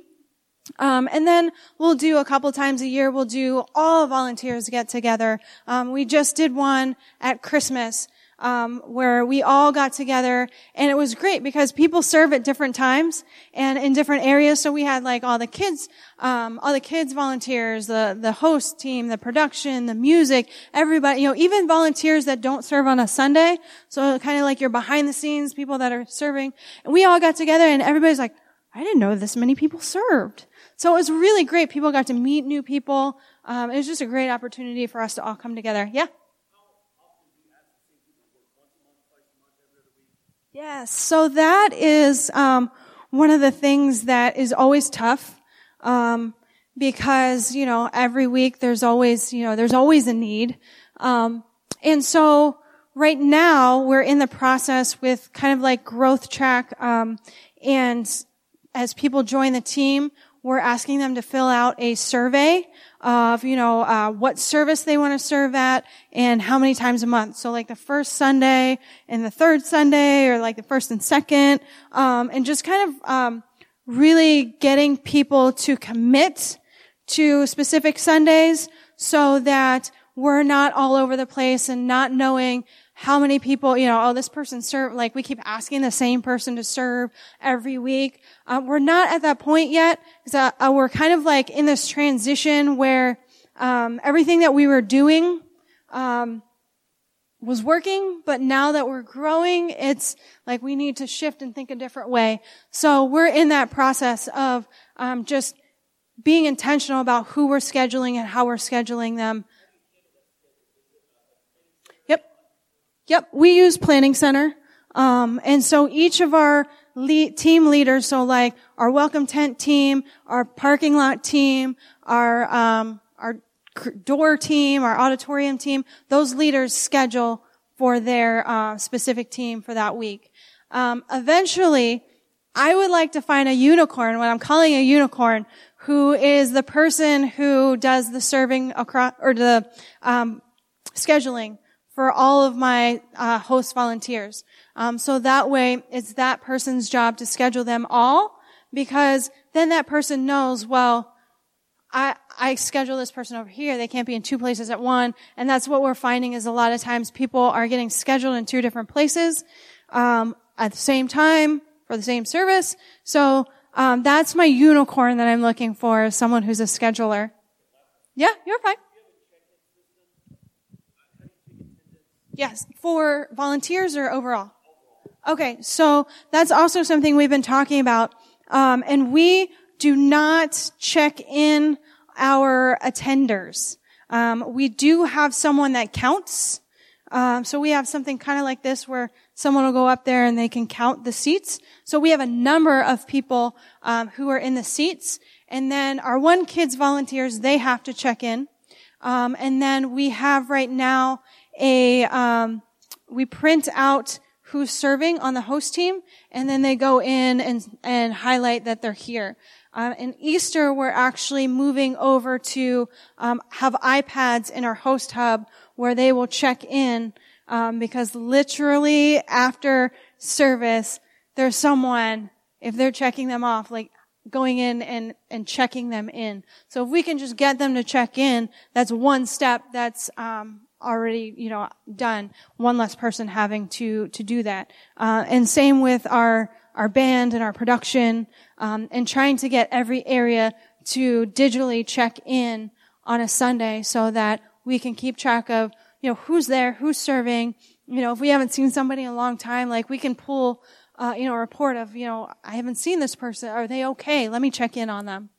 S1: Um, and then we'll do a couple times a year. We'll do all volunteers get together. Um, we just did one at Christmas um, where we all got together and it was great because people serve at different times and in different areas. So we had like all the kids um, all the kids volunteers the the host team the production the music everybody you know even volunteers that don't serve on a sunday. So kind of like your behind the scenes people that are serving. And we all got together and everybody's like i didn't know this many people served. So it was really great. People got to meet new people. Um, it was just a great opportunity for us to all come together. Yeah Yes. So that is um, one of the things that is always tough um, because you know every week there's always you know there's always a need, um, and so right now we're in the process with kind of like growth track, um, and as people join the team, we're asking them to fill out a survey of, you know, uh, what service they want to serve at and how many times a month. So like the first Sunday and the third Sunday or like the first and second, um, and just kind of, um, really getting people to commit to specific Sundays so that we're not all over the place and not knowing how many people, you know, oh, this person served, like we keep asking the same person to serve every week. Uh, we're not at that point yet. Uh, uh, we're kind of like in this transition where um, everything that we were doing um, was working, but now that we're growing, it's like we need to shift and think a different way. So we're in that process of um, just being intentional about who we're scheduling and how we're scheduling them. Yep, we use Planning Center. Um, and so each of our team leaders, so like our welcome tent team, our parking lot team, our um, our door team, our auditorium team, those leaders schedule for their uh, specific team for that week. Um, eventually, I would like to find a unicorn, what I'm calling a unicorn, who is the person who does the serving across, or the um, scheduling for all of my uh, host volunteers. Um, so that way, it's that person's job to schedule them all, because then that person knows, well, I, I schedule this person over here. They can't be in two places at one. And that's what we're finding is a lot of times people are getting scheduled in two different places, um, at the same time for the same service. So, um, that's my unicorn that I'm looking for, someone who's a scheduler. Yeah, you're fine. Yes, for volunteers or overall? Okay, so that's also something we've been talking about. Um, and we do not check in our attenders. Um, we do have someone that counts. Um, so we have something kind of like this where someone will go up there and they can count the seats. So we have a number of people um, who are in the seats, and then our one kids volunteers they have to check in, um, and then we have right now a um, we print out who's serving on the host team, and then they go in and and highlight that they're here. Um, in Easter, we're actually moving over to um, have iPads in our host hub where they will check in um, because literally after service, there's someone if they're checking them off, like going in and and checking them in. So if we can just get them to check in, that's one step that's um, already you know done. One less person having to to do that. Uh, and same with our our band and our production, um, and trying to get every area to digitally check in on a Sunday so that we can keep track of, you know, who's there, who's serving. You know, if we haven't seen somebody in a long time, like we can pull, uh, you know, a report of, you know, I haven't seen this person. Are they okay? Let me check in on them.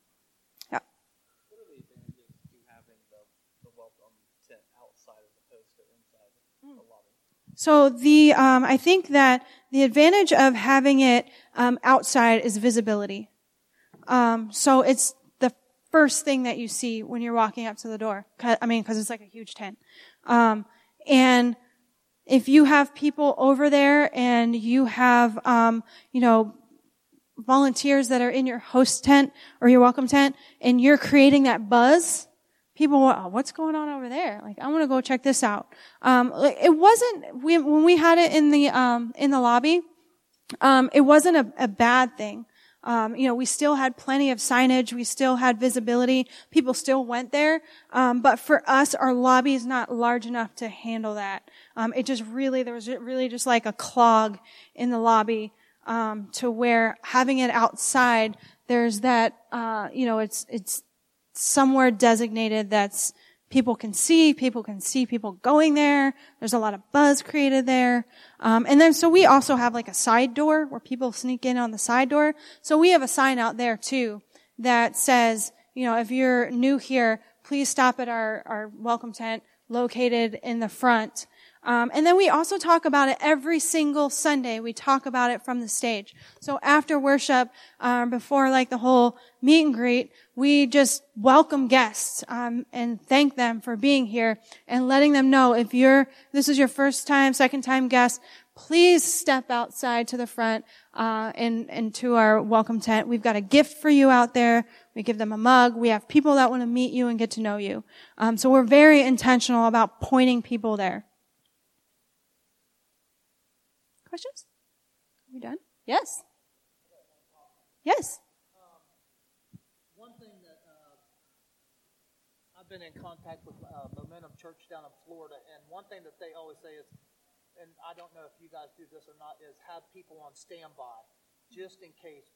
S1: So the um, I think that the advantage of having it um, outside is visibility. Um, so it's the first thing that you see when you're walking up to the door. I mean, because it's like a huge tent. Um, and if you have people over there and you have, um, you know, volunteers that are in your host tent or your welcome tent, and you're creating that buzz, people oh, what's going on over there? Like i want to go check this out. Um, it wasn't we, when we had it in the um, in the lobby um, it wasn't a, a bad thing. Um, you know we still had plenty of signage we still had visibility people still went there um, but for us our lobby is not large enough to handle that. Um, it just really there was really just like a clog in the lobby um, to where having it outside there's that uh, you know it's it's somewhere designated that's people can see, people can see people going there. There's a lot of buzz created there. Um, and then so we also have like a side door where people sneak in on the side door. So we have a sign out there too that says, you know, if you're new here, please stop at our, our welcome tent located in the front. Um, and then we also talk about it every single Sunday. We talk about it from the stage. So after worship, um, before like the whole meet and greet, we just welcome guests um, and thank them for being here and letting them know if you're this is your first time, second time guest, please step outside to the front uh, and and to our welcome tent. We've got a gift for you out there. We give them a mug. We have people that want to meet you and get to know you. Um, so we're very intentional about pointing people there. Questions? Are we done? Yes. Yes.
S2: Um, one thing that uh, I've been in contact with uh, Momentum Church down in Florida, and one thing that they always say is, and I don't know if you guys do this or not, is have people on standby just in case.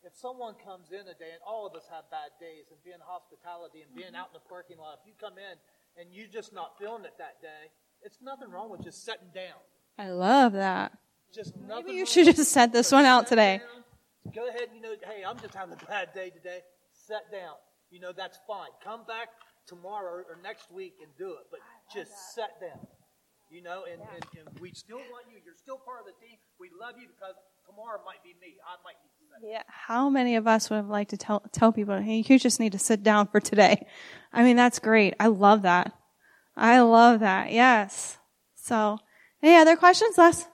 S2: If someone comes in a day, and all of us have bad days, and being hospitality and being out in the parking lot, if you come in and you're just not feeling it that day, it's nothing wrong with just sitting down.
S1: I love that.
S2: Just
S1: Maybe you should just set this one out today.
S2: Down. Go ahead, you know, hey, I'm just having a bad day today. Sit down. You know, that's fine. Come back tomorrow or next week and do it, but just sit down. You know, and, yeah. and, and, we still want you. You're still part of the team. We love you because tomorrow might be me. I might need to.
S1: Yeah. How many of us would have liked to tell tell people, hey, you just need to sit down for today? I mean, that's great. I love that. I love that. Yes. So, any other questions, Les?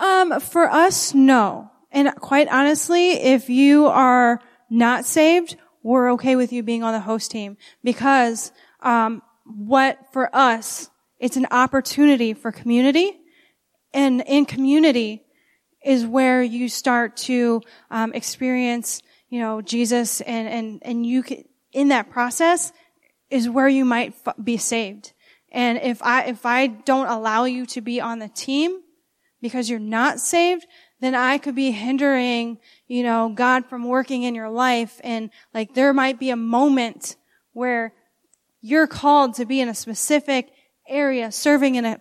S1: Um, for us, no. And quite honestly, if you are not saved, we're okay with you being on the host team because um, what for us, it's an opportunity for community, and in community is where you start to um, experience, you know, Jesus, and and and you can, in that process is where you might f- be saved. And if I if I don't allow you to be on the team because you're not saved, then I could be hindering, you know, God from working in your life. And like there might be a moment where you're called to be in a specific area, serving in a,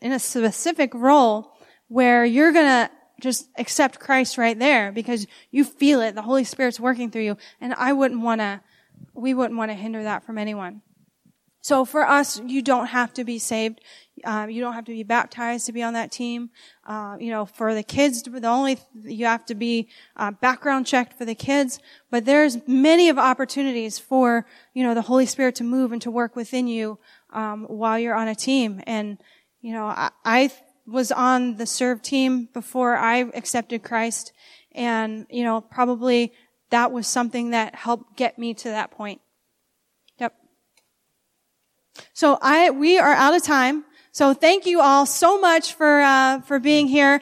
S1: in a specific role where you're gonna just accept Christ right there because you feel it. The Holy Spirit's working through you. And I wouldn't want to, we wouldn't want to hinder that from anyone. So for us, you don't have to be saved. Uh, you don't have to be baptized to be on that team. Uh, you know, for the kids, the only you have to be uh, background checked for the kids. But there's many of opportunities for you know the Holy Spirit to move and to work within you um, while you're on a team. And you know, I, I was on the serve team before I accepted Christ, and you know, probably that was something that helped get me to that point. Yep. So I, we are out of time. So thank you all so much for uh, for being here.